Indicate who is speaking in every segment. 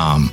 Speaker 1: um,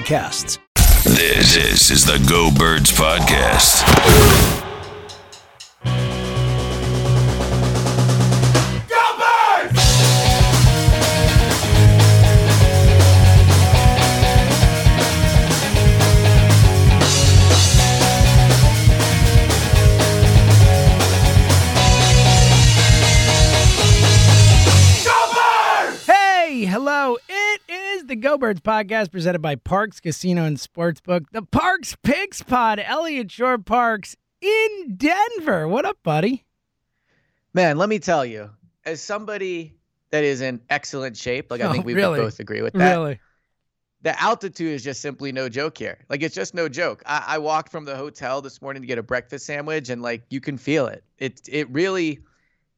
Speaker 2: podcasts.
Speaker 3: This, this is the Go Birds Podcast.
Speaker 4: The Go Birds podcast presented by Parx Casino and Sportsbook. The Parx Picks Pod, Eliot Shorr-Parks in Denver. What up, buddy?
Speaker 5: Man, let me tell you, as somebody that is in excellent shape, like I oh, think we really? both agree with that.
Speaker 4: Really?
Speaker 5: The altitude is just simply no joke here. Like it's just no joke. I, I walked from the hotel this morning to get a breakfast sandwich, and like you can feel it. It it really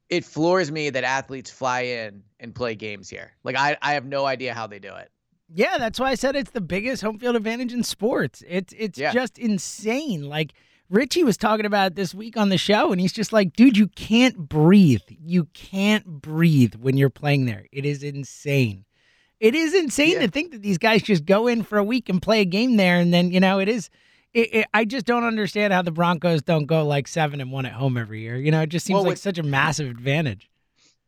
Speaker 5: it floors me that athletes fly in and play games here. Like I, I have no idea how they do it.
Speaker 4: Yeah, that's why I said it's the biggest home field advantage in sports. It's it's yeah. just insane. Like Richie was talking about this week on the show, and he's just like, dude, you can't breathe. You can't breathe when you're playing there. It is insane. It is insane yeah. to think that these guys just go in for a week and play a game there, and then you know it is. It, it, I just don't understand how the Broncos don't go like seven and one at home every year. You know, it just seems well, like such a massive advantage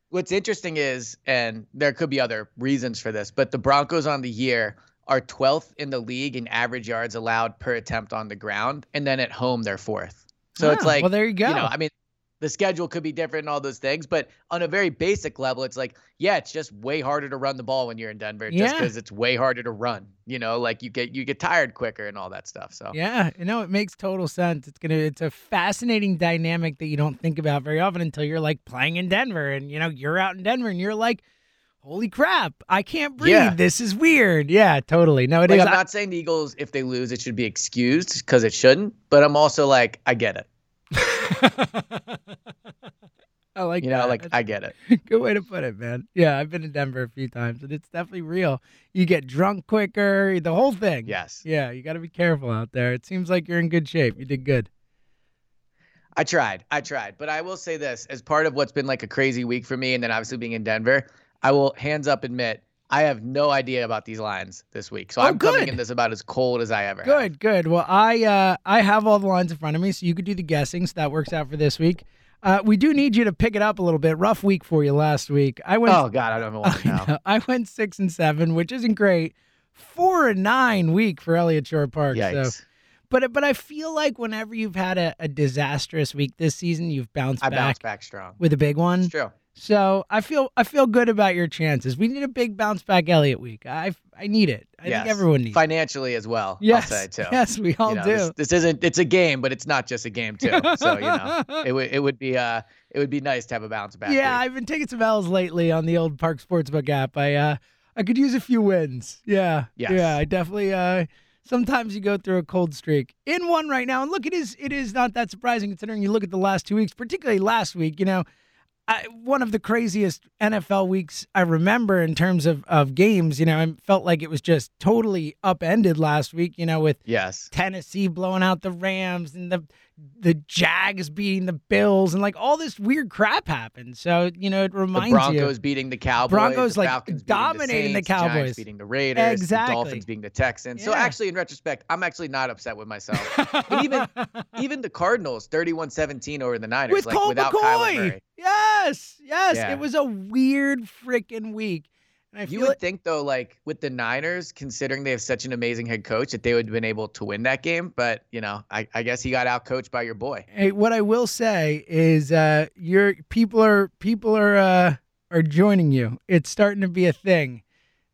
Speaker 5: what's interesting is, and there could be other reasons for this, but the Broncos on the year are 12th in the league in average yards allowed per attempt on the ground, and then at home they're fourth. So it's ah, like,
Speaker 4: well, there you go.
Speaker 5: You know, I mean, the schedule could be different and all those things. But on a very basic level, it's like, yeah, it's just way harder to run the ball when you're in Denver, yeah. just because it's way harder to run. You know, like you get you get tired quicker and all that stuff. So
Speaker 4: yeah, you know, it makes total sense. It's gonna it's a fascinating dynamic that you don't think about very often until you're like playing in Denver, and you know, you're out in Denver, and you're like. Holy crap! I can't breathe. Yeah. This is weird. Yeah, totally. No, it
Speaker 5: like,
Speaker 4: is.
Speaker 5: I'm not saying the Eagles, if they lose, it should be excused because it shouldn't. But I'm also like, I get it.
Speaker 4: I like
Speaker 5: you
Speaker 4: know,
Speaker 5: that. like I get it.
Speaker 4: Good way to put it, man. Yeah, I've been in Denver a few times, and it's definitely real. You get drunk quicker, the whole thing.
Speaker 5: Yes.
Speaker 4: Yeah, you got to be careful out there. It seems like you're in good shape. You did good.
Speaker 5: I tried. I tried, but I will say this: as part of what's been like a crazy week for me, and then obviously being in Denver, I will hands up admit I have no idea about these lines this week. So oh, I'm good. coming in this about as cold as I ever
Speaker 4: Good,
Speaker 5: have.
Speaker 4: good. Well, I uh, I have all the lines in front of me, so you could do the guessing. So that works out for this week. Uh, we do need you to pick it up a little bit. Rough week for you last week. I went.
Speaker 5: Oh God, I don't know what now.
Speaker 4: I went six and seven, which isn't great. Four and nine week for Eliot Shore Park.
Speaker 5: Yikes.
Speaker 4: So. But but I feel like whenever you've had a, a disastrous week this season, you've bounced
Speaker 5: I
Speaker 4: back.
Speaker 5: bounced back strong
Speaker 4: with a big one.
Speaker 5: It's true.
Speaker 4: So I feel I feel good about your chances. We need a big bounce back Eliot week. I I need it. I yes. think everyone needs
Speaker 5: financially
Speaker 4: it.
Speaker 5: as well.
Speaker 4: Yes,
Speaker 5: I'll say too.
Speaker 4: Yes, we all
Speaker 5: you know,
Speaker 4: do.
Speaker 5: This, this, isn't it's a game, but it's not just a game too. So you know, it would it would be uh it would be nice to have a bounce back.
Speaker 4: Yeah,
Speaker 5: week.
Speaker 4: I've been taking some L's lately on the old Parx Sportsbook app. I uh I could use a few wins. Yeah,
Speaker 5: yes.
Speaker 4: yeah, I definitely uh sometimes you go through a cold streak. In one right now, and look, it is it is not that surprising considering you look at the last two weeks, particularly last week. You know, I, one of the craziest NFL weeks I remember in terms of, of games. You know, I felt like it was just totally upended last week. You know, with
Speaker 5: yes
Speaker 4: Tennessee blowing out the Rams and the the Jags beating the Bills and like all this weird crap happened. So you know, it reminds
Speaker 5: the Broncos
Speaker 4: you,
Speaker 5: beating the Cowboys,
Speaker 4: Broncos
Speaker 5: the
Speaker 4: like
Speaker 5: Falcons
Speaker 4: dominating
Speaker 5: the,
Speaker 4: Saints, the Cowboys,
Speaker 5: the beating the Raiders,
Speaker 4: exactly.
Speaker 5: the Dolphins beating the Texans. Yeah. So actually, in retrospect, I'm actually not upset with myself. even even the Cardinals, 31-17 over the Niners,
Speaker 4: with
Speaker 5: like
Speaker 4: Colt
Speaker 5: without
Speaker 4: McCoy.
Speaker 5: Kyler Murray.
Speaker 4: Yes, yes,
Speaker 5: yeah.
Speaker 4: it was a weird freaking week.
Speaker 5: You would like- think though, like with the Niners, considering they have such an amazing head coach, that they would have been able to win that game. But you know, I, I guess he got out coached by your boy.
Speaker 4: Hey, what I will say is, uh, your people are people are uh, are joining you. It's starting to be a thing.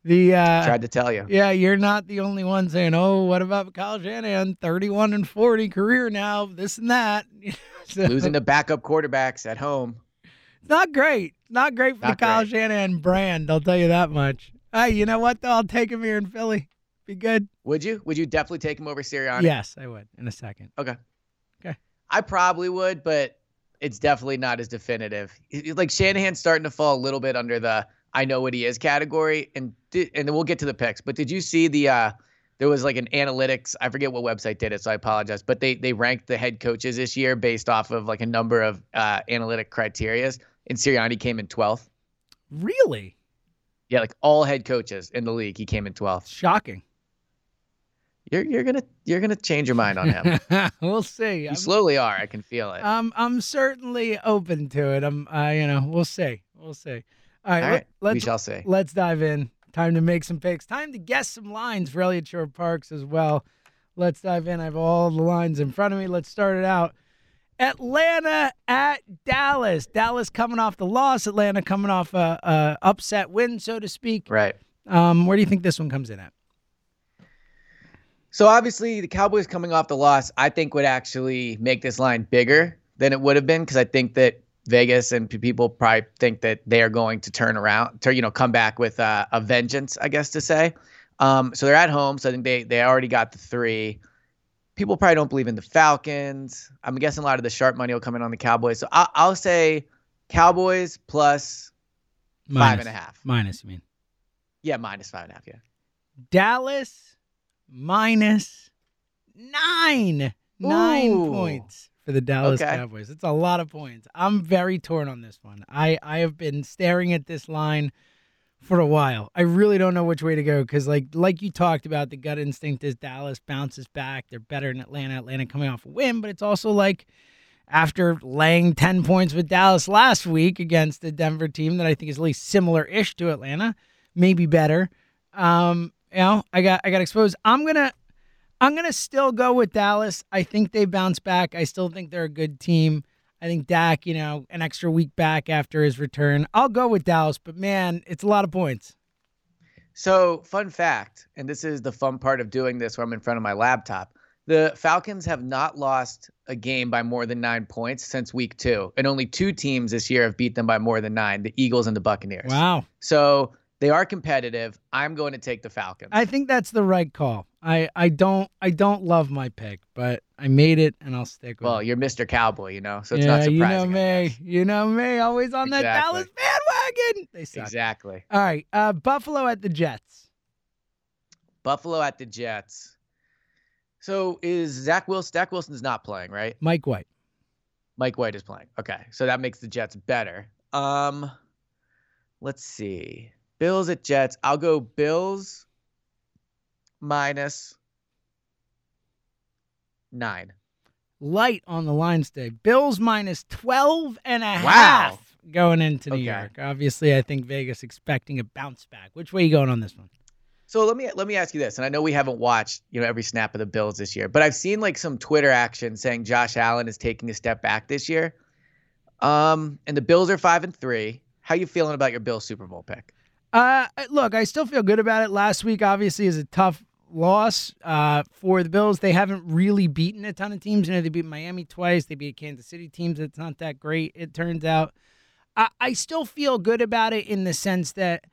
Speaker 4: The uh,
Speaker 5: tried to tell you.
Speaker 4: Yeah, you're not the only one saying, "Oh, what about Kyle Shanahan? Thirty-one and forty career now, this and that."
Speaker 5: so, Losing to backup quarterbacks at home.
Speaker 4: Not great. Not great for not the Kyle great. Shanahan brand. I'll tell you that much. Hey, you know what though? I'll take him here in Philly. Be good.
Speaker 5: Would you? Would you definitely take him over Sirianni?
Speaker 4: Yes, I would. In a second.
Speaker 5: Okay.
Speaker 4: Okay.
Speaker 5: I probably would, but it's definitely not as definitive. Like Shanahan's starting to fall a little bit under the I know what he is category, and and then we'll get to the picks. But did you see the? uh there was like an analytics. I forget what website did it, so I apologize. But they they ranked the head coaches this year based off of like a number of uh, analytic criterias, and Sirianni came in twelfth.
Speaker 4: Really?
Speaker 5: Yeah, like all head coaches in the league, he came in twelfth.
Speaker 4: Shocking.
Speaker 5: You're you're gonna you're gonna change your mind on him.
Speaker 4: we'll see.
Speaker 5: You I'm, slowly are. I can feel it.
Speaker 4: Um, I'm certainly open to it. I'm, uh, you know, we'll see. We'll see. All right, All right. Let,
Speaker 5: we shall see.
Speaker 4: Let's dive in. Time to make some picks. Time to guess some lines for Eliot Shorr-Parks as well. Let's dive in. I have all the lines in front of me. Let's start it out. Atlanta at Dallas. Dallas coming off the loss. Atlanta coming off a, a upset win, so to speak.
Speaker 5: Right.
Speaker 4: Um, where do you think this one comes in at?
Speaker 5: So obviously, the Cowboys coming off the loss, I think would actually make this line bigger than it would have been because I think that Vegas and people probably think that they are going to turn around, to you know, come back with uh, a vengeance, I guess to say. Um, so they're at home, so I think they they already got the three. People probably don't believe in the Falcons. I'm guessing a lot of the sharp money will come in on the Cowboys. So I'll, I'll say Cowboys plus minus, five and a half.
Speaker 4: Minus, you mean?
Speaker 5: Yeah, minus five and a half. Yeah.
Speaker 4: Dallas minus nine. Nine Ooh. points for the Dallas okay. Cowboys. It's a lot of points. I'm very torn on this one. I, I have been staring at this line for a while. I really don't know which way to go because, like, like you talked about, the gut instinct is Dallas bounces back. They're better than Atlanta. Atlanta coming off a win, but it's also like after laying ten points with Dallas last week against the Denver team that I think is at least similar-ish to Atlanta, maybe better. Um, you know, I got I got exposed. I'm gonna I'm to still go with Dallas. I think they bounce back. I still think they're a good team. I think Dak, you know, an extra week back after his return. I'll go with Dallas, but man, it's a lot of points.
Speaker 5: So, fun fact, and this is the fun part of doing this where I'm in front of my laptop. The Falcons have not lost a game by more than nine points since week two. And only two teams this year have beat them by more than nine the Eagles and the Buccaneers.
Speaker 4: Wow.
Speaker 5: So they are competitive. I'm going to take the Falcons.
Speaker 4: I think that's the right call. I, I don't I don't love my pick, but I made it and I'll stick with
Speaker 5: well, it.
Speaker 4: Well,
Speaker 5: you're Mr. Cowboy, you know, so it's yeah, not surprising.
Speaker 4: You know me. You know me, always on exactly. that Dallas bandwagon. They suck.
Speaker 5: Exactly.
Speaker 4: All right. Uh, Buffalo at the Jets.
Speaker 5: Buffalo at the Jets. So is Zach Wilson Zach Wilson's not playing, right?
Speaker 4: Mike White.
Speaker 5: Mike White is playing. Okay. So that makes the Jets better. Um let's see. Bills at Jets. I'll go Bills minus nine.
Speaker 4: Light on the line today. Bills minus 12 and a wow. half going into New okay. York. Obviously, I think Vegas expecting a bounce back. Which way are you going on this one?
Speaker 5: So let me let me ask you this, and I know we haven't watched you know every snap of the Bills this year, but I've seen like some Twitter action saying Josh Allen is taking a step back this year. Um, and the Bills are five and three. How you feeling about your Bills Super Bowl pick?
Speaker 4: Uh, look, I still feel good about it. Last week, obviously, is a tough loss uh, for the Bills. They haven't really beaten a ton of teams. You know, they beat Miami twice. They beat Kansas City teams. It's not that great. It turns out. I, I still feel good about it in the sense that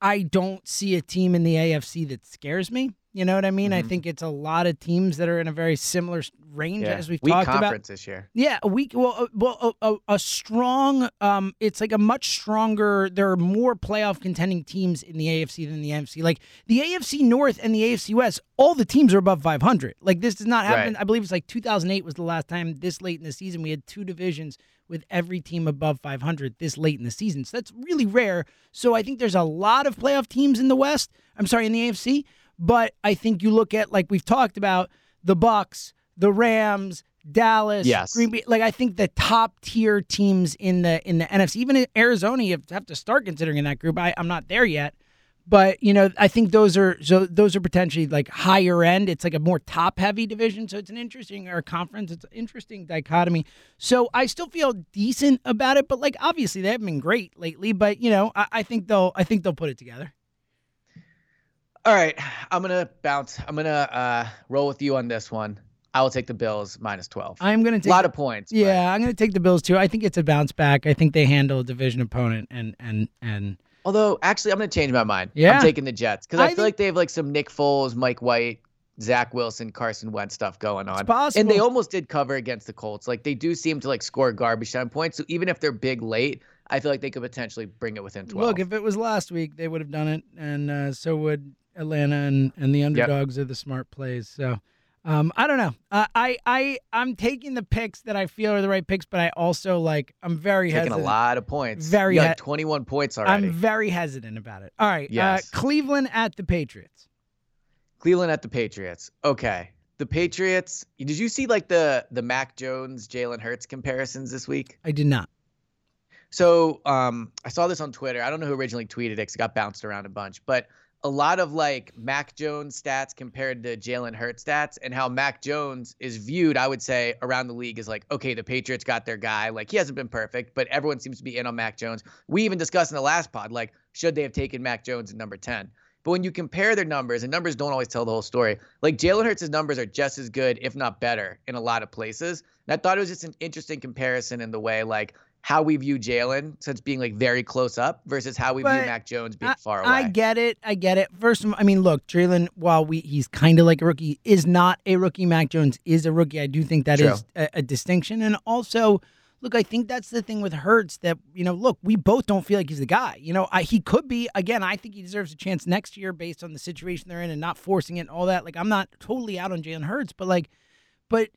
Speaker 4: I don't see a team in the AFC that scares me. You know what I mean? Mm-hmm. I think it's a lot of teams that are in a very similar range yeah. as we've
Speaker 5: weak
Speaker 4: talked
Speaker 5: conference
Speaker 4: about
Speaker 5: this year.
Speaker 4: Yeah, a week. Well, uh, well, a, a, a, strong. Um, it's like a much stronger. There are more playoff contending teams in the AFC than the NFC. Like the AFC North and the AFC West, all the teams are above 500. Like this does not happen. Right. I believe it's like 2008 was the last time this late in the season we had two divisions with every team above 500 this late in the season. So that's really rare. So I think there's a lot of playoff teams in the West. I'm sorry, in the AFC. But I think you look at like we've talked about the Bucks, the Rams, Dallas,
Speaker 5: yes.
Speaker 4: Green Bay. Like I think the top tier teams in the in the NFC, even in Arizona, you have to start considering in that group. I, I'm not there yet, But you know, I think those are so those are potentially like higher end. It's like a more top heavy division, so it's an interesting or conference. It's an interesting dichotomy. So I still feel decent about it, but like obviously they haven't been great lately. But you know, I, I think they'll I think they'll put it together.
Speaker 5: All right, I'm gonna bounce. I'm gonna uh, roll with you on this one. I will take the Bills minus 12.
Speaker 4: I'm going to take
Speaker 5: a lot of points.
Speaker 4: Yeah, but. I'm going to take the Bills too. I think it's a bounce back. I think they handle a division opponent and and and
Speaker 5: Although, actually, I'm going to change my mind.
Speaker 4: Yeah.
Speaker 5: I'm taking the Jets because I, I, feel think... like they have like some Nick Foles, Mike White, Zach Wilson, Carson Wentz stuff going on. Possible. And they almost did cover against the Colts. Like they do seem to like score garbage time points. So even if they're big late, I feel like they could potentially bring it within 12.
Speaker 4: Look, if it was last week, they would have done it, and uh, so would Atlanta, and and the underdogs yep. are the smart plays. So um, I don't know. Uh, I I I'm taking the picks that I feel are the right picks, but I also like I'm very
Speaker 5: taking
Speaker 4: hesitant.
Speaker 5: a lot of points.
Speaker 4: Very
Speaker 5: you got 21 points already.
Speaker 4: I'm very hesitant about it. All right. Uh,
Speaker 5: yes.
Speaker 4: Uh, Cleveland at the Patriots.
Speaker 5: Cleveland at the Patriots. Okay. The Patriots. Did you see like the the Mac Jones Jalen Hurts comparisons this week?
Speaker 4: I did not.
Speaker 5: So um, I saw this on Twitter. I don't know who originally tweeted it because it got bounced around a bunch, but a lot of like Mac Jones stats compared to Jalen Hurts stats and how Mac Jones is viewed, I would say, around the league is like, okay, the Patriots got their guy. Like he hasn't been perfect, but everyone seems to be in on Mac Jones. We even discussed in the last pod, like, should they have taken Mac Jones at number 10? But when you compare their numbers, and numbers don't always tell the whole story, like Jalen Hurts' numbers are just as good, if not better, in a lot of places. And I thought it was just an interesting comparison in the way, like, how we view Jalen since being like very close up versus how we but view Mac Jones being
Speaker 4: I,
Speaker 5: far away.
Speaker 4: I get it. I get it. First of all, I mean, look, Jalen, while we he's kind of like a rookie, is not a rookie. Mac Jones is a rookie. I do think that True. is a, a, distinction. And also, look, I think that's the thing with Hurts that, you know, look, we both don't feel like he's the guy. You know, I, he could be. Again, I think he deserves a chance next year based on the situation they're in and not forcing it and all that. Like, I'm not totally out on Jalen Hurts, but like, but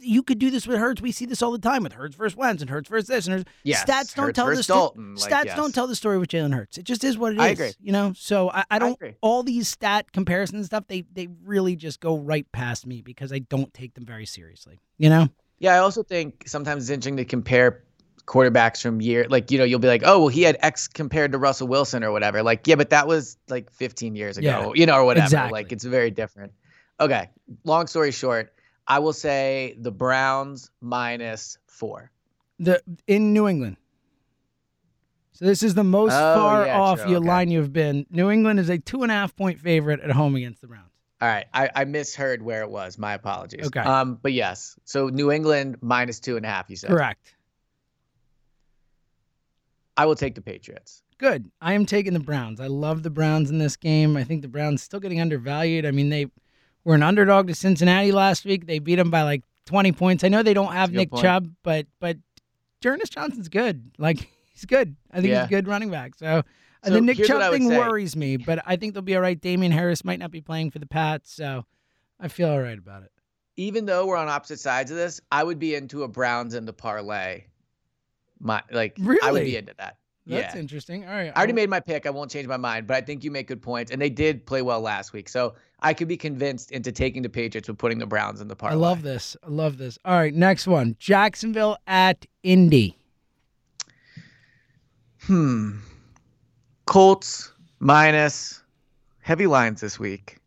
Speaker 4: you could do this with Hurts. We see this all the time with Hurts versus Wentz and Hurts versus this and Hurts.
Speaker 5: Yes,
Speaker 4: stats don't
Speaker 5: Hurts
Speaker 4: tell
Speaker 5: the
Speaker 4: story.
Speaker 5: Like,
Speaker 4: stats
Speaker 5: yes.
Speaker 4: don't tell the story with Jalen Hurts. It just is what it is.
Speaker 5: I agree.
Speaker 4: You know, so I, I don't.
Speaker 5: I
Speaker 4: all these stat comparisons stuff, they they really just go right past me because I don't take them very seriously. You know.
Speaker 5: Yeah, I also think sometimes it's interesting to compare quarterbacks from year like you know you'll be like oh well he had x compared to russell wilson or whatever like yeah but that was like 15 years ago
Speaker 4: yeah,
Speaker 5: you know or whatever
Speaker 4: exactly.
Speaker 5: like it's very different okay long story short I will say the Browns minus four.
Speaker 4: The in New England. So this is the most
Speaker 5: oh,
Speaker 4: far
Speaker 5: yeah,
Speaker 4: off
Speaker 5: true.
Speaker 4: your
Speaker 5: okay.
Speaker 4: line you've been. New England is a two and a half point favorite at home against the Browns.
Speaker 5: All right, I, I misheard where it was. My apologies.
Speaker 4: Okay.
Speaker 5: Um, but yes, so New England minus two and a half. You said
Speaker 4: correct.
Speaker 5: I will take the Patriots.
Speaker 4: Good. I am taking the Browns. I love the Browns in this game. I think the Browns still getting undervalued. I mean, they were an underdog to Cincinnati last week. They beat them by like 20 points. I know they don't have Nick
Speaker 5: point.
Speaker 4: Chubb, but but D'Ernest Johnson's good. Like he's good. I think
Speaker 5: Yeah.
Speaker 4: he's a good running back. So, uh,
Speaker 5: So
Speaker 4: the Nick
Speaker 5: here's what I
Speaker 4: Chubb thing
Speaker 5: say.
Speaker 4: worries me, but I think they'll be all right. Damien Harris might not be playing for the Pats, so I feel all right about it.
Speaker 5: Even though we're on opposite sides of this, I would be into a Browns and the parlay. My like, really? I would be into that.
Speaker 4: That's
Speaker 5: yeah.
Speaker 4: interesting. All right.
Speaker 5: I already made my pick. I won't change my mind, but I think you make good points, and they did play well last week. So I could be convinced into taking the Patriots with putting the Browns in the
Speaker 4: park.
Speaker 5: I
Speaker 4: love this. I love this. All right, next one. Jacksonville at Indy.
Speaker 5: Hmm. Colts minus heavy lines this week.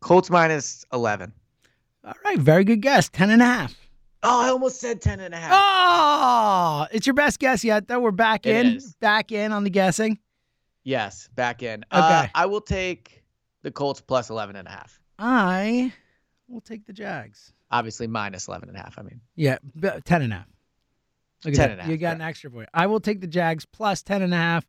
Speaker 5: Colts minus 11.
Speaker 4: All right, very good guess. Ten and a half.
Speaker 5: Oh, I almost said 10 and a half.
Speaker 4: Oh, it's your best guess yet, though. We're back
Speaker 5: It
Speaker 4: in,
Speaker 5: is.
Speaker 4: back in on the guessing.
Speaker 5: Yes, back in. Uh,
Speaker 4: Okay.
Speaker 5: I will take the Colts plus 11 and a half.
Speaker 4: I will take the Jags.
Speaker 5: Obviously minus 11 and a half. I mean,
Speaker 4: Yeah, b- ten and a half. Look at
Speaker 5: 10
Speaker 4: that.
Speaker 5: and a half,
Speaker 4: You got
Speaker 5: yeah.
Speaker 4: an extra point. I will take the Jags plus ten and a half.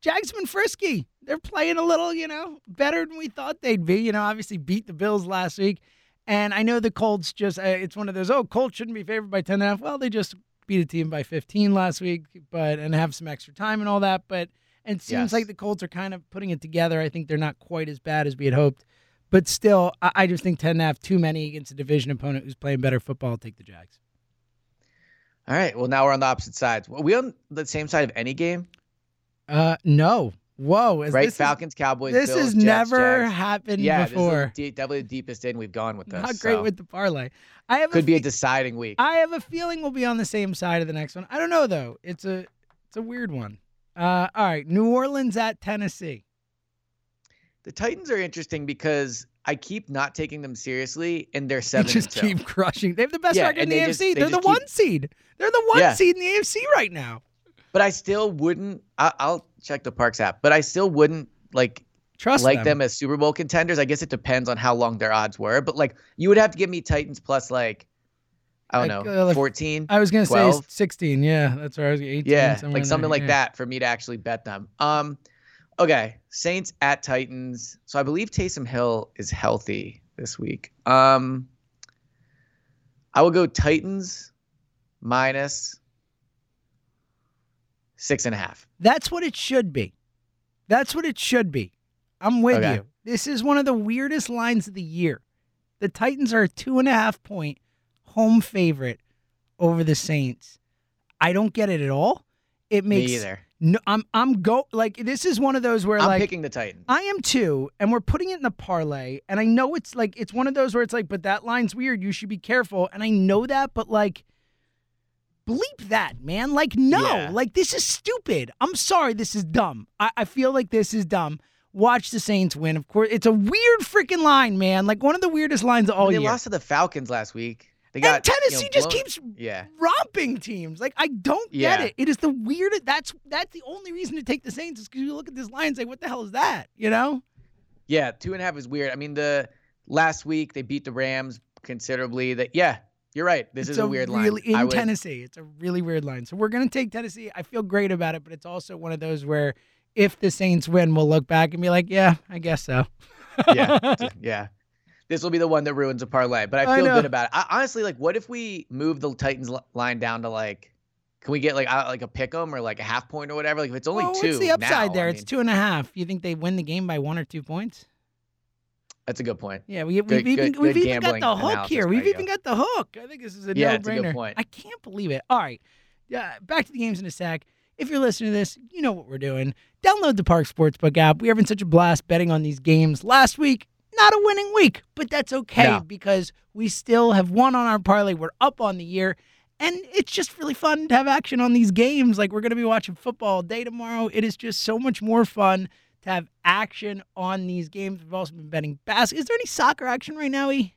Speaker 4: Jags been frisky. They're playing a little, you know, better than we thought they'd be. You know, obviously beat the Bills last week. And I know the Colts just, uh, it's one of those, oh, Colts shouldn't be favored by 10 and a half. Well, they just beat a team by 15 last week, but, and have some extra time and all that. But, and it seems
Speaker 5: Yes.
Speaker 4: like the Colts are kind of putting it together. I think they're not quite as bad as we had hoped. But still, I, I just think 10 and a half too many against a division opponent who's playing better football. I'll take the Jags.
Speaker 5: all right. Well, now we're on the opposite sides. Are we on the same side of any game?
Speaker 4: Uh, no. Whoa. Is
Speaker 5: right?
Speaker 4: this is-
Speaker 5: Falcons, Cowboys,
Speaker 4: this
Speaker 5: Bills,
Speaker 4: has
Speaker 5: Jets,
Speaker 4: never
Speaker 5: Jags.
Speaker 4: happened
Speaker 5: Yeah,
Speaker 4: before.
Speaker 5: this is definitely the deepest in we've gone with this.
Speaker 4: Not great
Speaker 5: so
Speaker 4: with the parlay. I have
Speaker 5: could
Speaker 4: a
Speaker 5: be a deciding week.
Speaker 4: I have a feeling we'll be on the same side of the next one. I don't know though. It's a it's a weird one. Uh, all right, New Orleans at Tennessee.
Speaker 5: the Titans are interesting because I keep not taking them seriously, and they're seven.
Speaker 4: They just
Speaker 5: keep
Speaker 4: crushing. They have the best
Speaker 5: yeah,
Speaker 4: record in the AFC.
Speaker 5: just, they
Speaker 4: They're the
Speaker 5: keep,
Speaker 4: one seed. They're the one
Speaker 5: yeah.
Speaker 4: seed in the AFC right now.
Speaker 5: But I still wouldn't. I, will check the Parx app, but I still wouldn't like
Speaker 4: trust
Speaker 5: like
Speaker 4: them.
Speaker 5: them as Super Bowl contenders. I guess it depends on how long their odds were, but like you would have to give me Titans plus like I don't
Speaker 4: like,
Speaker 5: know,
Speaker 4: uh,
Speaker 5: 14.
Speaker 4: I was gonna
Speaker 5: 12.
Speaker 4: say 16. Yeah, that's where I was. 18.
Speaker 5: yeah, like something
Speaker 4: there,
Speaker 5: like
Speaker 4: yeah.
Speaker 5: that for me to actually bet them. Um, okay, Saints at Titans. So I believe Taysom Hill is healthy this week. Um, I will go Titans minus six and a half.
Speaker 4: That's what it should be. That's what it should be. I'm with
Speaker 5: Okay.
Speaker 4: you. This is one of the weirdest lines of the year. The Titans are a two and a half point home favorite over the Saints. I don't get it at all. It makes
Speaker 5: me either.
Speaker 4: no. I'm I'm go like this is one of those where
Speaker 5: I'm
Speaker 4: like
Speaker 5: picking the Titans.
Speaker 4: I am too, and we're putting it in the parlay. And I know it's like it's one of those where it's like, but that line's weird. You should be careful. And I know that, but like, bleep that, man. Like, no,
Speaker 5: Yeah.
Speaker 4: like this is stupid. I'm sorry, this is dumb. I, I feel like this is dumb. Watch the Saints win. Of course, it's a weird freaking line, man. Like one of the weirdest lines of all
Speaker 5: they
Speaker 4: year.
Speaker 5: They lost to the Falcons last week. They got
Speaker 4: and Tennessee
Speaker 5: you know,
Speaker 4: just keeps
Speaker 5: Yeah.
Speaker 4: romping teams. Like I don't get
Speaker 5: Yeah.
Speaker 4: it. It is the weirdest. That's that's the only reason to take the Saints is because you look at this line and say, what the hell is that? You know?
Speaker 5: Yeah, two and a half is weird. I mean, the last week they beat the Rams considerably. That yeah, you're right. This
Speaker 4: it's
Speaker 5: is a, weird
Speaker 4: really,
Speaker 5: line.
Speaker 4: in
Speaker 5: I would,
Speaker 4: Tennessee. It's a really weird line. So we're gonna take Tennessee. I feel great about it, but it's also one of those where if the Saints win, we'll look back and be like, yeah, I guess so.
Speaker 5: yeah, yeah. This will be the one that ruins a parlay, but I
Speaker 4: I
Speaker 5: feel
Speaker 4: know.
Speaker 5: good about it. I, honestly, like, what if we move the Titans line down to like, can we get like uh, like a pick 'em or like a half point or whatever? Like, if it's only
Speaker 4: well,
Speaker 5: two,
Speaker 4: what's the upside
Speaker 5: now,
Speaker 4: there?
Speaker 5: I
Speaker 4: it's two and a half. You think they win the game by one or two points?
Speaker 5: That's a good point.
Speaker 4: Yeah, we,
Speaker 5: Good-
Speaker 4: we've even
Speaker 5: good-
Speaker 4: we've
Speaker 5: good
Speaker 4: even got the hook here. We've even got the hook. I think this is a
Speaker 5: Yeah,
Speaker 4: no-brainer.
Speaker 5: it's a good point.
Speaker 4: I can't believe it. All right, yeah. Back to the games in a sec. If you're listening to this, you know what we're doing. Download the Parx Sportsbook app. We're having such a blast betting on these games. Last week, not a winning week, but that's okay
Speaker 5: No.
Speaker 4: because we still have won on our parlay. We're up on the year. And it's just really fun to have action on these games. Like we're going to be watching football all day tomorrow. It is just so much more fun to have action on these games. We've also been betting basketball. Is there any soccer action right now, E?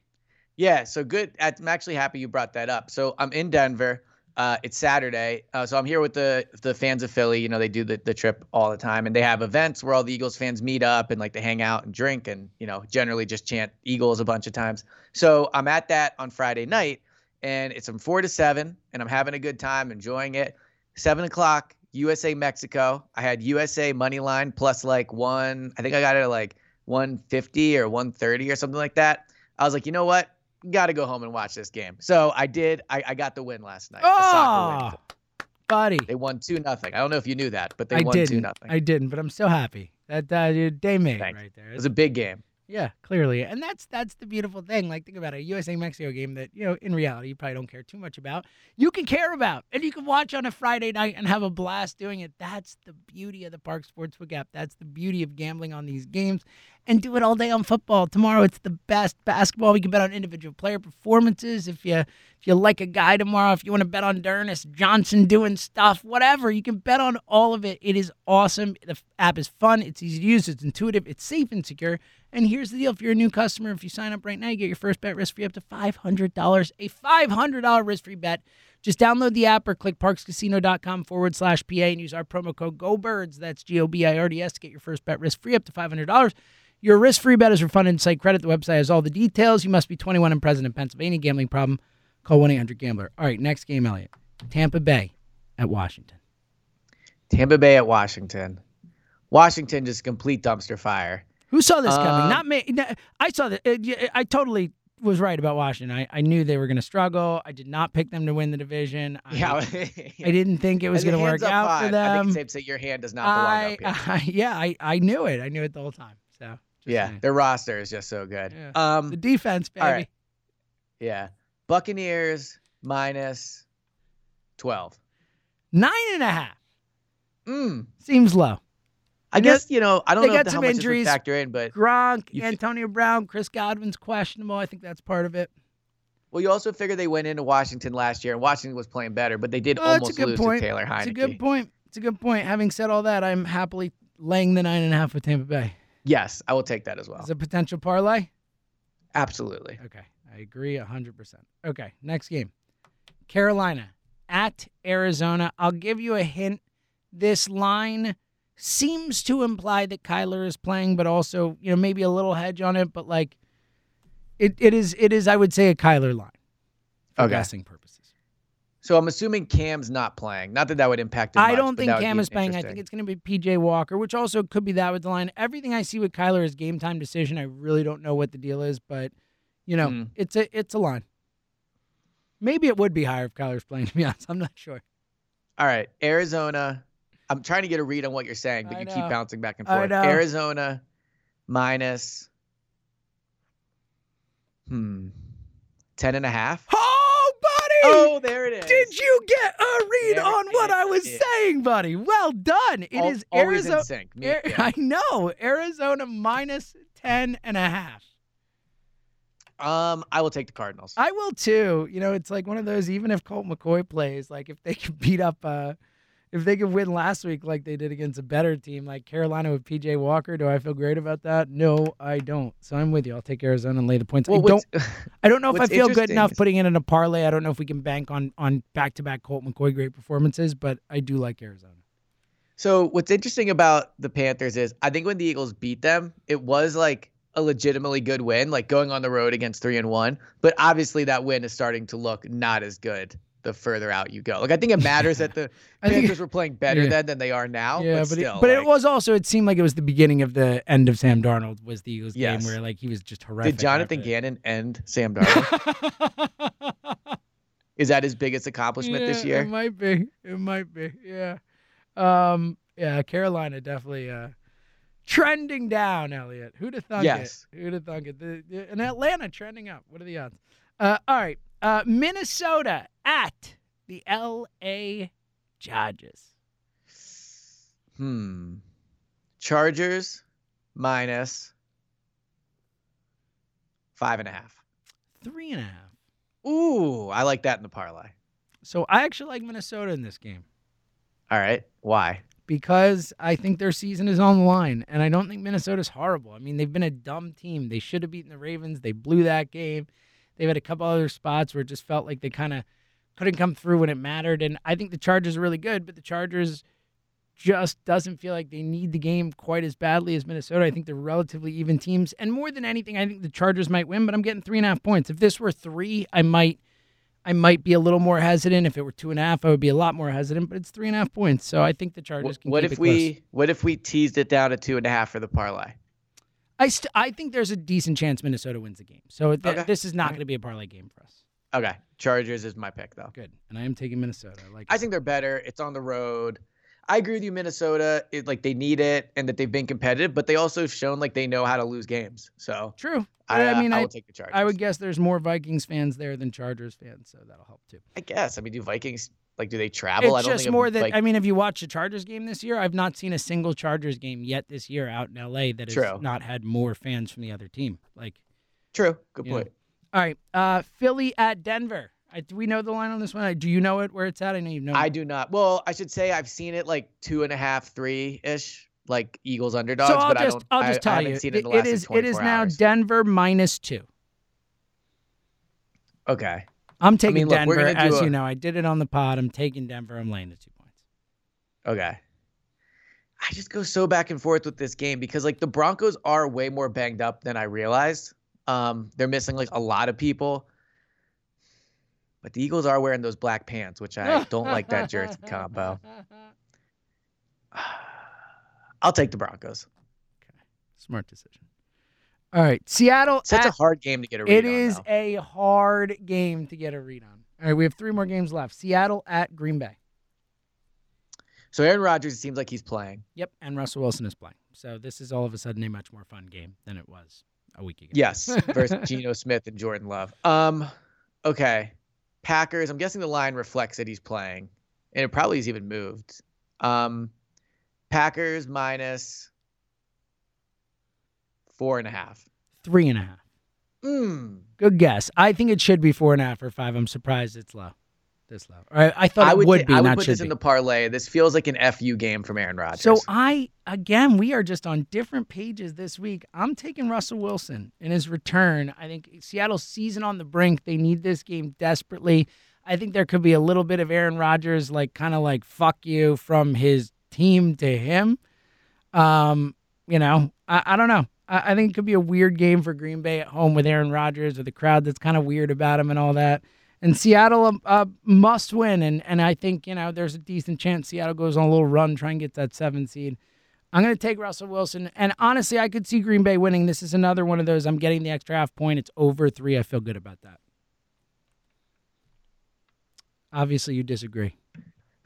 Speaker 5: Yeah, so good. I'm actually happy you brought that up. So I'm in Denver. Uh, it's Saturday, uh, so I'm here with the the fans of Philly. You know, they do the, the trip all the time, and they have events where all the Eagles fans meet up and like they hang out and drink, and you know, generally just chant Eagles a bunch of times. So I'm at that on Friday night, and it's from four to seven, and I'm having a good time, enjoying it. Seven o'clock, USA Mexico. I had USA money line plus like one. I think I got it at like 150 or 130 or something like that. I was like, you know what? Got to go home and watch this game. So I did. I, I got the win last night.
Speaker 4: Oh, buddy.
Speaker 5: They won two nothing. I don't know if you knew that, but they
Speaker 4: I
Speaker 5: won two
Speaker 4: didn't.
Speaker 5: nothing.
Speaker 4: I didn't, but I'm so happy that uh, you- they made
Speaker 5: Thanks.
Speaker 4: right there.
Speaker 5: It was a big game.
Speaker 4: Yeah, clearly, and that's that's the beautiful thing. Like, think about it, a USA Mexico game that you know, in reality, you probably don't care too much about. You can care about, and you can watch on a Friday night and have a blast doing it. That's the beauty of the Parx Sportsbook app. That's the beauty of gambling on these games, and do it all day on football. Tomorrow, it's the best basketball. We can bet on individual player performances. If you if you like a guy tomorrow, if you want to bet on D'Ernest Johnson doing stuff, whatever, you can bet on all of it. It is awesome. The app is fun. It's easy to use. It's intuitive. It's safe and secure. And here's the deal: if you're a new customer, if you sign up right now, you get your first bet risk free up to five hundred dollars. A five hundred dollar risk free bet. Just download the app or click parxcasino.com forward slash PA and use our promo code GoBirds. That's G O B I R D S to get your first bet risk free up to five hundred dollars. Your risk free bet is refunded in site credit. The website has all the details. You must be 21 and present in Pennsylvania. Gambling problem? Call 1 800 Gambler. All right, next game, Eliot. Tampa Bay at Washington.
Speaker 5: Tampa Bay at Washington. Washington just complete dumpster fire.
Speaker 4: Who saw this coming?
Speaker 5: Um,
Speaker 4: Not me. I saw that. uh, I totally was right about Washington. I, I knew they were going to struggle. I did not pick them to win the division. I,
Speaker 5: Yeah,
Speaker 4: I didn't think it was going to work out
Speaker 5: high.
Speaker 4: for
Speaker 5: I think
Speaker 4: them.
Speaker 5: it's safe to say your hand does not belong
Speaker 4: I,
Speaker 5: up here.
Speaker 4: Yeah, I, I knew it. I knew it the whole time. So just
Speaker 5: yeah,
Speaker 4: saying.
Speaker 5: their roster is just so good.
Speaker 4: Yeah.
Speaker 5: Um,
Speaker 4: the defense, baby.
Speaker 5: right. yeah, Buccaneers minus twelve.
Speaker 4: Nine and a half
Speaker 5: Mm.
Speaker 4: seems low.
Speaker 5: I
Speaker 4: got-
Speaker 5: guess you know I don't know
Speaker 4: got
Speaker 5: if- how
Speaker 4: some
Speaker 5: much
Speaker 4: injuries.
Speaker 5: factor in, but
Speaker 4: Gronk, Antonio Brown, Chris Godwin's questionable. I think that's part of it.
Speaker 5: well, you also figure they went into Washington last year, and Washington was playing better, but they did
Speaker 4: Oh,
Speaker 5: almost lose
Speaker 4: point.
Speaker 5: to Taylor Heinicke.
Speaker 4: It's a good point. It's a good point. Having said all that, I'm happily laying the nine and a half with Tampa Bay.
Speaker 5: Yes, I will take that as well.
Speaker 4: As a potential parlay?
Speaker 5: Absolutely.
Speaker 4: Okay. I agree 100%. Okay. Next game Carolina at Arizona. I'll give you a hint. This line seems to imply that Kyler is playing, but also, you know, maybe a little hedge on it, but like it, it is it is, I would say, a Kyler line for
Speaker 5: Okay.
Speaker 4: guessing purposes.
Speaker 5: So I'm assuming Cam's not playing. Not that that would impact.
Speaker 4: I
Speaker 5: much,
Speaker 4: don't think Cam is playing. I think it's going to be PJ Walker, which also could be that with the line. Everything I see with Kyler is game time decision. I really don't know what the deal is, but you know,
Speaker 5: Mm.
Speaker 4: it's a it's a line. Maybe it would be higher if Kyler's playing. To be honest, I'm not sure.
Speaker 5: All right, Arizona. I'm trying to get a read on what you're saying, but
Speaker 4: I
Speaker 5: you
Speaker 4: know.
Speaker 5: keep bouncing back and
Speaker 4: I
Speaker 5: forth.
Speaker 4: know.
Speaker 5: Arizona minus hmm 10 and a half.
Speaker 4: Oh, buddy!
Speaker 5: Oh, there it is.
Speaker 4: Did you get a read
Speaker 5: There
Speaker 4: on what I was
Speaker 5: is.
Speaker 4: saying, buddy? Well done. It
Speaker 5: Al-
Speaker 4: is Arizona.
Speaker 5: in sync. Me- yeah.
Speaker 4: I know. Arizona minus 10 and a half.
Speaker 5: Um, I will take the Cardinals.
Speaker 4: I will too. You know, it's like one of those. Even if Colt McCoy plays, like if they can beat up, uh if they could win last week like they did against a better team like Carolina with PJ Walker, do I feel great about that? No, I don't. So I'm with you. I'll take Arizona and lay the points.
Speaker 5: well,
Speaker 4: I don't. I don't know if I feel good enough putting it in a parlay. I don't know if we can bank on on back to back Colt McCoy great performances, but I do like Arizona.
Speaker 5: So what's interesting about the Panthers is I think when the Eagles beat them, it was like a legitimately good win, like going on the road against three and one. But obviously that win is starting to look not as good the further out you go. Like I think it matters that the
Speaker 4: I think-
Speaker 5: Panthers were playing better
Speaker 4: Yeah.
Speaker 5: then than they are now.
Speaker 4: yeah,
Speaker 5: but,
Speaker 4: but
Speaker 5: still,
Speaker 4: it, but it was also it seemed like it was the beginning of the end of Sam Darnold was the Eagles
Speaker 5: Yes.
Speaker 4: game where like he was just horrific.
Speaker 5: Did Jonathan Gannon end Sam Darnold? Is that his biggest accomplishment this year?
Speaker 4: It might be. It might be. Yeah. Um. Yeah. Carolina definitely uh trending down. Eliot. Who'd have thunk
Speaker 5: Yes.
Speaker 4: it? Who'd have thunk it? The, the, and Atlanta trending up. What are the odds? Uh. All right. Uh. Minnesota at the L.A. Chargers.
Speaker 5: Hmm. Chargers minus five and a half.
Speaker 4: Three and a half.
Speaker 5: Ooh, I like that in the parlay.
Speaker 4: So I actually like Minnesota in this game.
Speaker 5: All right. Why?
Speaker 4: because I think their season is on the line, and I don't think Minnesota's horrible. I mean, they've been a dumb team. They should have beaten the Ravens. They blew that game. They've had a couple other spots where it just felt like they kind of couldn't come through when it mattered. And I think the Chargers are really good, but the Chargers just doesn't feel like they need the game quite as badly as Minnesota. I think they're relatively even teams, and more than anything, I think the Chargers might win. But I'm getting three and a half points. If this were three, I might. I might be a little more hesitant. If it were two and a half, I would be a lot more hesitant. But it's three and a half points, so I think the Chargers
Speaker 5: Wh-
Speaker 4: can.
Speaker 5: What
Speaker 4: keep
Speaker 5: if
Speaker 4: it close.
Speaker 5: we what if we teased it down to two and a half for the parlay?
Speaker 4: I st- I think there's a decent chance Minnesota wins the game. So th-
Speaker 5: Okay.
Speaker 4: this is not going to be a parlay game for us.
Speaker 5: Okay. Chargers is my pick though.
Speaker 4: Good, and I am taking Minnesota. I like.
Speaker 5: I
Speaker 4: it.
Speaker 5: think they're better. It's on the road. I agree with you, Minnesota. It, like they need it and that they've been competitive, but they also have shown like they know how to lose games. So
Speaker 4: true.
Speaker 5: I,
Speaker 4: I, mean,
Speaker 5: I
Speaker 4: I,
Speaker 5: will take the Chargers.
Speaker 4: I would guess there's more Vikings fans there than Chargers fans, so that'll help too.
Speaker 5: I guess. I mean, do Vikings like do they travel? I
Speaker 4: it's
Speaker 5: don't
Speaker 4: just more that
Speaker 5: like,
Speaker 4: I mean, if you watch the Chargers game this year, I've not seen a single Chargers game yet this year out in LA that has
Speaker 5: True.
Speaker 4: not had more fans from the other team. Like,
Speaker 5: true. Good point.
Speaker 4: all right, uh, Philly at Denver. I, do we know the line on this one? Do you know it where it's at? I know you know.
Speaker 5: I do not. Well, I should say I've seen it like two and a half, three ish, like Eagles underdogs.
Speaker 4: so I'll
Speaker 5: but
Speaker 4: just
Speaker 5: I don't.
Speaker 4: I'll just
Speaker 5: I
Speaker 4: tell
Speaker 5: haven't
Speaker 4: you,
Speaker 5: Seen it, in the
Speaker 4: it
Speaker 5: last,
Speaker 4: is it is now
Speaker 5: hours.
Speaker 4: Denver minus two.
Speaker 5: Okay.
Speaker 4: I'm taking
Speaker 5: mean, look,
Speaker 4: Denver, as
Speaker 5: a-
Speaker 4: you know. I did it on the pod. I'm taking Denver. I'm laying the two points.
Speaker 5: Okay. I just go so back and forth with this game because like the Broncos are way more banged up than I realized. Um, they're missing like a lot of people. But the Eagles are wearing those black pants, which I don't like that jersey combo. I'll take the Broncos. Okay.
Speaker 4: Smart decision. All right, Seattle.
Speaker 5: Such a hard game to get a read
Speaker 4: It
Speaker 5: on,
Speaker 4: is
Speaker 5: though.
Speaker 4: a hard game to get a read on. All right, we have three more games left. Seattle at Green Bay.
Speaker 5: So Aaron Rodgers it seems like he's playing.
Speaker 4: Yep, and Russell Wilson is playing. So this is all of a sudden a much more fun game than it was a week ago.
Speaker 5: Yes, versus Geno Smith and Jordan Love. Um, okay. Packers. I'm guessing the line reflects that he's playing, and it probably is even moved. Um, Packers minus four and a half.
Speaker 4: Three and a half.
Speaker 5: Mm.
Speaker 4: Good guess. I think it should be four and a half or five. I'm surprised it's low. this low. I, I thought
Speaker 5: I
Speaker 4: it
Speaker 5: would,
Speaker 4: would
Speaker 5: t-
Speaker 4: be.
Speaker 5: I would
Speaker 4: not
Speaker 5: put this in the parlay. This feels like an FU game from Aaron Rodgers.
Speaker 4: So I again, we are just on different pages this week. I'm taking Russell Wilson in his return. I think Seattle's season on the brink. They need this game desperately. I think there could be a little bit of Aaron Rodgers, like kind of like fuck you from his team to him. Um, you know, I, I don't know. I, think it could be a weird game for Green Bay at home with Aaron Rodgers with a crowd that's kind of weird about him and all that. And Seattle um, uh, must win, and and I think you know there's a decent chance Seattle goes on a little run, try and get that seven seed. I'm going to take Russell Wilson, and honestly, I could see Green Bay winning. This is another one of those. I'm getting the extra half point. It's over three. I feel good about that. Obviously, you disagree.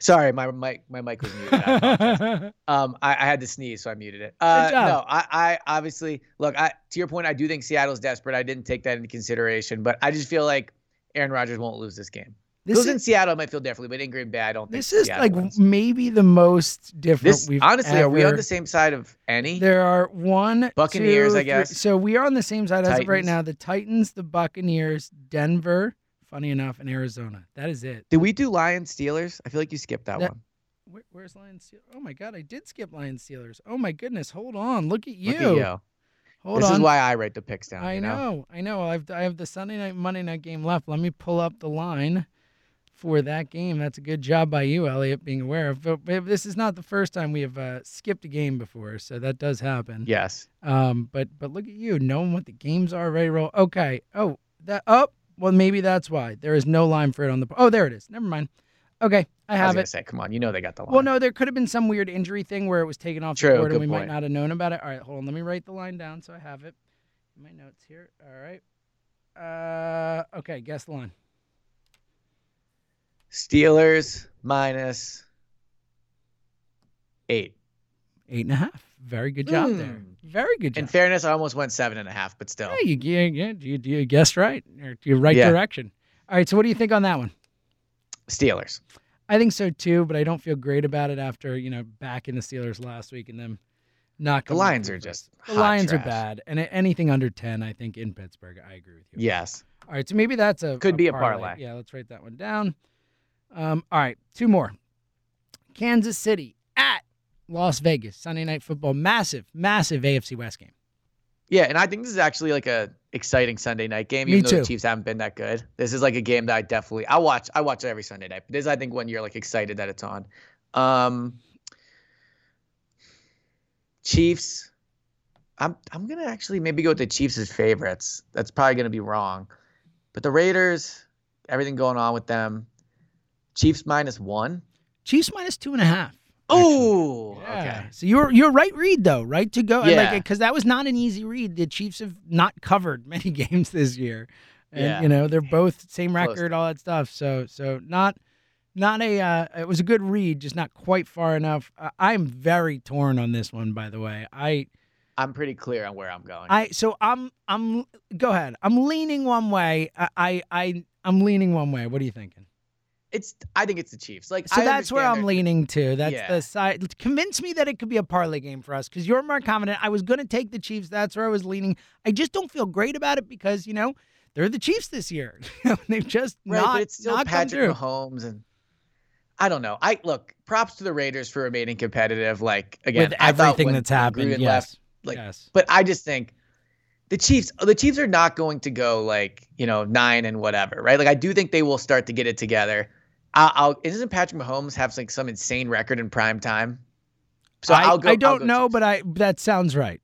Speaker 5: Sorry, my mic my mic was muted. I um, I, I had to sneeze, so I muted it. Uh, no, I, I obviously look. I to your point, I do think Seattle's desperate. I didn't take that into consideration, but I just feel like Aaron Rodgers won't lose this game.
Speaker 4: This
Speaker 5: was in Seattle, I might feel differently, but in Green Bay, I don't think
Speaker 4: this is
Speaker 5: Seattle
Speaker 4: like
Speaker 5: wins.
Speaker 4: maybe the most different
Speaker 5: this.
Speaker 4: we've
Speaker 5: Honestly, are we on the same side of any?
Speaker 4: There are one,
Speaker 5: Buccaneers,
Speaker 4: two,
Speaker 5: I guess.
Speaker 4: three- So we are on the same side as of right now. The Titans, the Buccaneers, Denver. Funny enough, in Arizona. That is it.
Speaker 5: Did we do Lions Steelers? I feel like you skipped that,
Speaker 4: That-
Speaker 5: one.
Speaker 4: Where, where's Lions Steelers? Oh my God, I did skip Lions Steelers. Oh my goodness, hold on. Look at you.
Speaker 5: Look at you.
Speaker 4: Hold
Speaker 5: this
Speaker 4: on.
Speaker 5: is why I write the picks down.
Speaker 4: I
Speaker 5: you know?
Speaker 4: know, I know. I've I have the Sunday night, Monday night game left. Let me pull up the line for that game. That's a good job by you, Eliot, being aware of. But, but this is not the first time we have uh, skipped a game before, so that does happen.
Speaker 5: Yes.
Speaker 4: Um, but but look at you, knowing what the games are, ready to roll. Okay. Oh, that. Oh, well, maybe that's why there is no line for it on the. Oh, there it is. Never mind. Okay, I
Speaker 5: I was
Speaker 4: have
Speaker 5: gonna
Speaker 4: it.
Speaker 5: say, come on, you know they got the line.
Speaker 4: Well, no, there could have been some weird injury thing where it was taken off
Speaker 5: True,
Speaker 4: the board and we might not have known about it. All right, hold on. Let me write the line down so I have it. in My notes here. All right. Uh, okay, guess the line.
Speaker 5: Steelers minus eight.
Speaker 4: Eight and a half. Very good job there.
Speaker 5: Hmm.
Speaker 4: Very good job.
Speaker 5: In fairness, I almost went seven and a half, but still.
Speaker 4: Yeah, you, you, you, you, you guessed right. Or you right
Speaker 5: Yeah.
Speaker 4: direction. All right, so what do you think on that one?
Speaker 5: Steelers.
Speaker 4: I think so too, but I don't feel great about it after you know back in the Steelers last week and them not.
Speaker 5: The Lions are just
Speaker 4: the Lions are bad, and anything under ten, I think in Pittsburgh, I agree with you.
Speaker 5: Yes.
Speaker 4: All right, so maybe that's a
Speaker 5: Could be a parlay.
Speaker 4: Yeah, let's write that one down. Um, all right, two more. Kansas City at Las Vegas Sunday Night Football, massive, massive AFC West game.
Speaker 5: Yeah, and I think this is actually like a exciting Sunday night game,
Speaker 4: Me
Speaker 5: even though
Speaker 4: too.
Speaker 5: the Chiefs haven't been that good. This is like a game that I definitely I watch. I watch it every Sunday night. But this, I think, when you're like excited that it's on. Um, Chiefs. I'm I'm gonna actually maybe go with the Chiefs as favorites. That's probably gonna be wrong, but the Raiders, everything going on with them. Chiefs minus one.
Speaker 4: Chiefs minus two and a half.
Speaker 5: Oh,
Speaker 4: Yeah.
Speaker 5: okay.
Speaker 4: So you're you're right read though, right to go. and Like
Speaker 5: Yeah.
Speaker 4: because that was not an easy read. The Chiefs have not covered many games this year, and
Speaker 5: Yeah.
Speaker 4: you know they're both same
Speaker 5: Close.
Speaker 4: record, all that stuff. So so not not a. Uh, it was a good read, just not quite far enough. Uh, I'm very torn on this one, by the way. I
Speaker 5: I'm pretty clear on where I'm going.
Speaker 4: I so I'm I'm go ahead. I'm leaning one way. I I, I I'm leaning one way. What are you thinking?
Speaker 5: It's I think it's the Chiefs. Like
Speaker 4: So
Speaker 5: I
Speaker 4: that's where I'm leaning to. That's
Speaker 5: Yeah.
Speaker 4: the side. Convince me that it could be a parlay game for us because you're more confident. I was going to take the Chiefs. That's where I was leaning. I just don't feel great about it because you know they're the Chiefs this year. They've just
Speaker 5: Right,
Speaker 4: not
Speaker 5: but it's still Patrick. Mahomes and I don't know. I look props to the Raiders for remaining competitive. Like again,
Speaker 4: with everything that's happened.
Speaker 5: Gruden
Speaker 4: yes,
Speaker 5: left, like,
Speaker 4: yes.
Speaker 5: but I just think the Chiefs, the Chiefs are not going to go like you know nine and whatever, right? Like I do think they will start to get it together. I'll, I'll isn't Patrick Mahomes have like some insane record in prime time? So
Speaker 4: I,
Speaker 5: will go.
Speaker 4: I don't
Speaker 5: go
Speaker 4: know,
Speaker 5: Chiefs.
Speaker 4: but I that sounds right.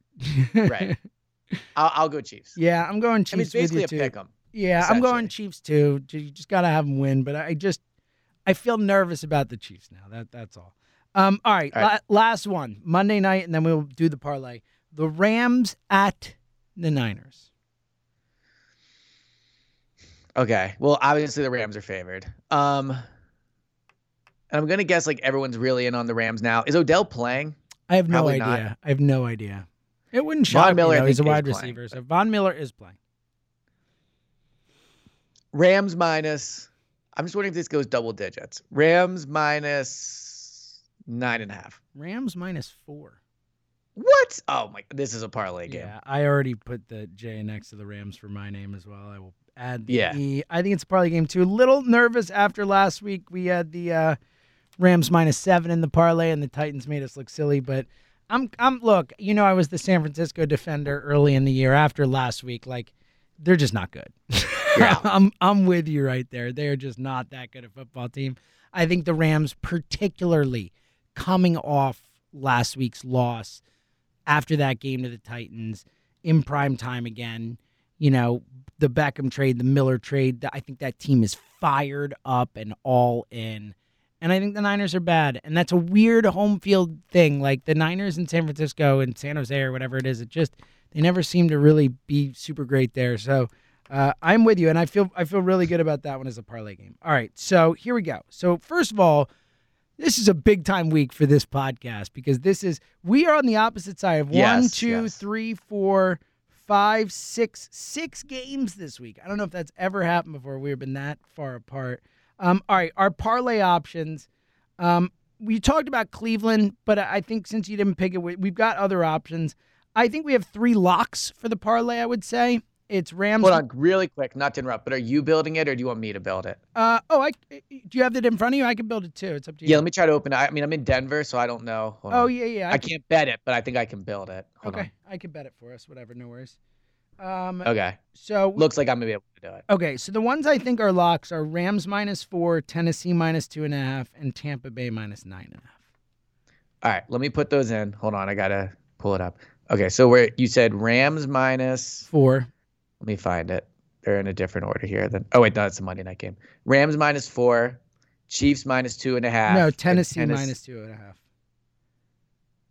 Speaker 5: right. I'll, I'll go Chiefs.
Speaker 4: yeah, I'm going
Speaker 5: I mean, it's
Speaker 4: Chiefs
Speaker 5: basically a
Speaker 4: too.
Speaker 5: pick 'em.
Speaker 4: Yeah, I'm going. Chiefs too. You just gotta have them win, but I just I feel nervous about the Chiefs now. That that's all. Um, all right,
Speaker 5: All right.
Speaker 4: la- last one Monday night, and then we'll do the parlay. The Rams at the Niners.
Speaker 5: Okay. Well, obviously the Rams are favored. Um, and I'm gonna guess like everyone's really in on the Rams now. Is Odell playing?
Speaker 4: I have no
Speaker 5: Probably
Speaker 4: idea.
Speaker 5: not.
Speaker 4: I have no idea. It wouldn't shock Von
Speaker 5: Miller,
Speaker 4: me though. He's a wide
Speaker 5: playing,
Speaker 4: receiver, so Von Miller is playing.
Speaker 5: Rams minus. I'm just wondering if this goes double digits. Rams minus nine and a half.
Speaker 4: Rams minus four.
Speaker 5: What? Oh my! This is a parlay game.
Speaker 4: Yeah, I already put the J next to the Rams for my name as well. I will add the
Speaker 5: Yeah.
Speaker 4: the. I think it's probably game two. A little nervous after last week. We had the uh, Rams minus seven in the parlay, and the Titans made us look silly. But I'm, I'm. Look, you know, I was the San Francisco defender early in the year. After last week, like they're just not good.
Speaker 5: Yeah.
Speaker 4: I'm, I'm with you right there. They're just not that good a football team. I think the Rams, particularly coming off last week's loss after that game to the Titans in prime time again, you know, the Beckham trade, the Miller trade, I think that team is fired up and all in. And I think the Niners are bad. And that's a weird home field thing. Like the Niners in San Francisco and San Jose or whatever it is, it just, they never seem to really be super great there. So, uh, I'm with you, and I feel I feel really good about that one as a parlay game. All right, so here we go. So first of all, this is a big time week for this podcast because this is we are on the opposite side of one, two,
Speaker 5: yes.
Speaker 4: three, four, five, six, six games this week. I don't know if that's ever happened before. We've been that far apart. Um, all right, our parlay options. Um, we talked about Cleveland, but I think since you didn't pick it, we- we've got other options. I think we have three locks for the parlay. I would say it's Rams.
Speaker 5: Hold on, really quick, not to interrupt, but are you building it or do you want me to build it?
Speaker 4: Uh oh, I do you have it in front of you? I can build it too. It's up to you.
Speaker 5: Yeah, let me try to open it. I mean, I'm in Denver, so I don't know. Hold
Speaker 4: oh
Speaker 5: on.
Speaker 4: yeah, yeah.
Speaker 5: I can't bet it, but I think I can build it. Hold
Speaker 4: okay, I can bet it for us. Whatever, no worries. Um.
Speaker 5: Okay.
Speaker 4: so
Speaker 5: Looks like I'm gonna be able to do it.
Speaker 4: okay, so the ones I think are locks are Rams minus four, Tennessee minus two and a half, and Tampa Bay minus nine and a half.
Speaker 5: All right, let me put those in. Hold on, I gotta pull it up. Okay, so where you said Rams minus
Speaker 4: Four.
Speaker 5: Let me find it. They're in a different order here. Then oh wait, no, it's a Monday night game. Rams minus four, Chiefs minus two and a half.
Speaker 4: no, Tennessee
Speaker 5: Tennes-
Speaker 4: minus two and a half.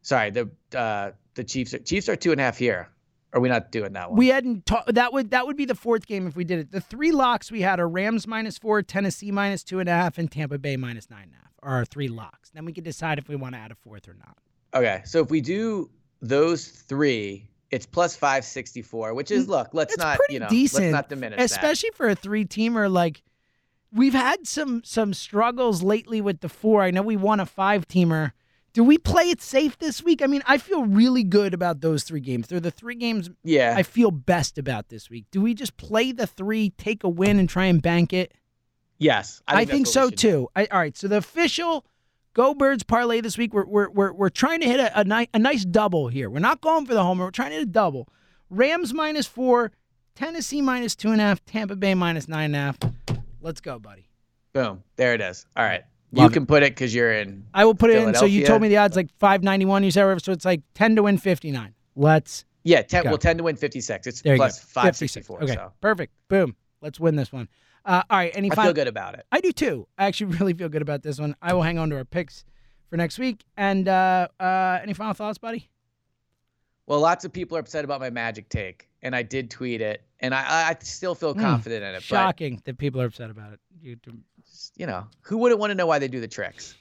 Speaker 5: Sorry, the uh the Chiefs are, Chiefs are two and a half here. Are we not doing that one?
Speaker 4: We hadn't ta- that would that would be the fourth game if we did it. The three locks we had are Rams minus four, Tennessee minus two and a half, and Tampa Bay minus nine and a half. Are our three locks. Then we can decide if we want to add a fourth or not.
Speaker 5: okay, so if we do those three, it's plus five sixty four, which is look. Let's
Speaker 4: Mm, It's
Speaker 5: not
Speaker 4: pretty
Speaker 5: you know
Speaker 4: decent,
Speaker 5: let's not diminish that.
Speaker 4: especially for a three teamer. Like we've had some some struggles lately with the four. I know we won a five teamer. Do we play it safe this week? I mean, I feel really good about those three games. They're the three games
Speaker 5: Yeah,
Speaker 4: I feel best about this week. Do we just play the three, take a win, and try and bank it?
Speaker 5: yes,
Speaker 4: I think,
Speaker 5: what we
Speaker 4: so too. I, all right, so the official Go Birds parlay this week, we're we're we're, we're trying to hit a, a, ni- a nice double here. We're not going for the homer. We're trying to hit a double. Rams minus four, Tennessee minus two and a half, Tampa Bay minus nine and a half. Let's go, buddy.
Speaker 5: Boom, there it is. All right,
Speaker 4: Love
Speaker 5: you
Speaker 4: it.
Speaker 5: can put it because you're in.
Speaker 4: I will put it in. So you told me the odds like five ninety one. You said whatever, so it's like ten to win fifty nine. Let's
Speaker 5: Yeah, ten.
Speaker 4: Go.
Speaker 5: Well, ten to win fifty six. It's
Speaker 4: go.
Speaker 5: five
Speaker 4: 56.
Speaker 5: sixty four.
Speaker 4: Okay,
Speaker 5: So
Speaker 4: perfect. Boom. Let's win this one. Uh, all right. Any
Speaker 5: I
Speaker 4: final?
Speaker 5: feel good about it.
Speaker 4: I do too. I actually really feel good about this one. I will hang on to our picks for next week. And uh, uh, any final thoughts, buddy?
Speaker 5: Well, lots of people are upset about my magic take, and I did tweet it, and I, I still feel
Speaker 4: Hmm.
Speaker 5: confident in it.
Speaker 4: Shocking that people are upset about it. You,
Speaker 5: But you know, who wouldn't want to know why they do the tricks?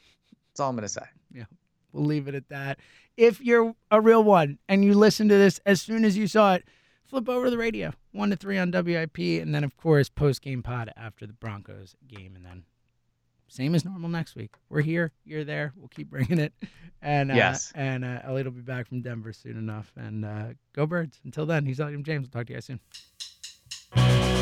Speaker 5: That's all I'm gonna say. Yeah.
Speaker 4: We'll leave it at that. If you're a real one and you listen to this as soon as you saw it, flip over to the radio, one to three on WIP, and then of course post game pod after the Broncos game, and then same as normal next week. We're here, you're there. We'll keep bringing it, and uh,
Speaker 5: Yes.
Speaker 4: and uh, Eliot will be back from Denver soon enough. And uh, go Birds! Until then, he's William James. We'll talk to you guys soon.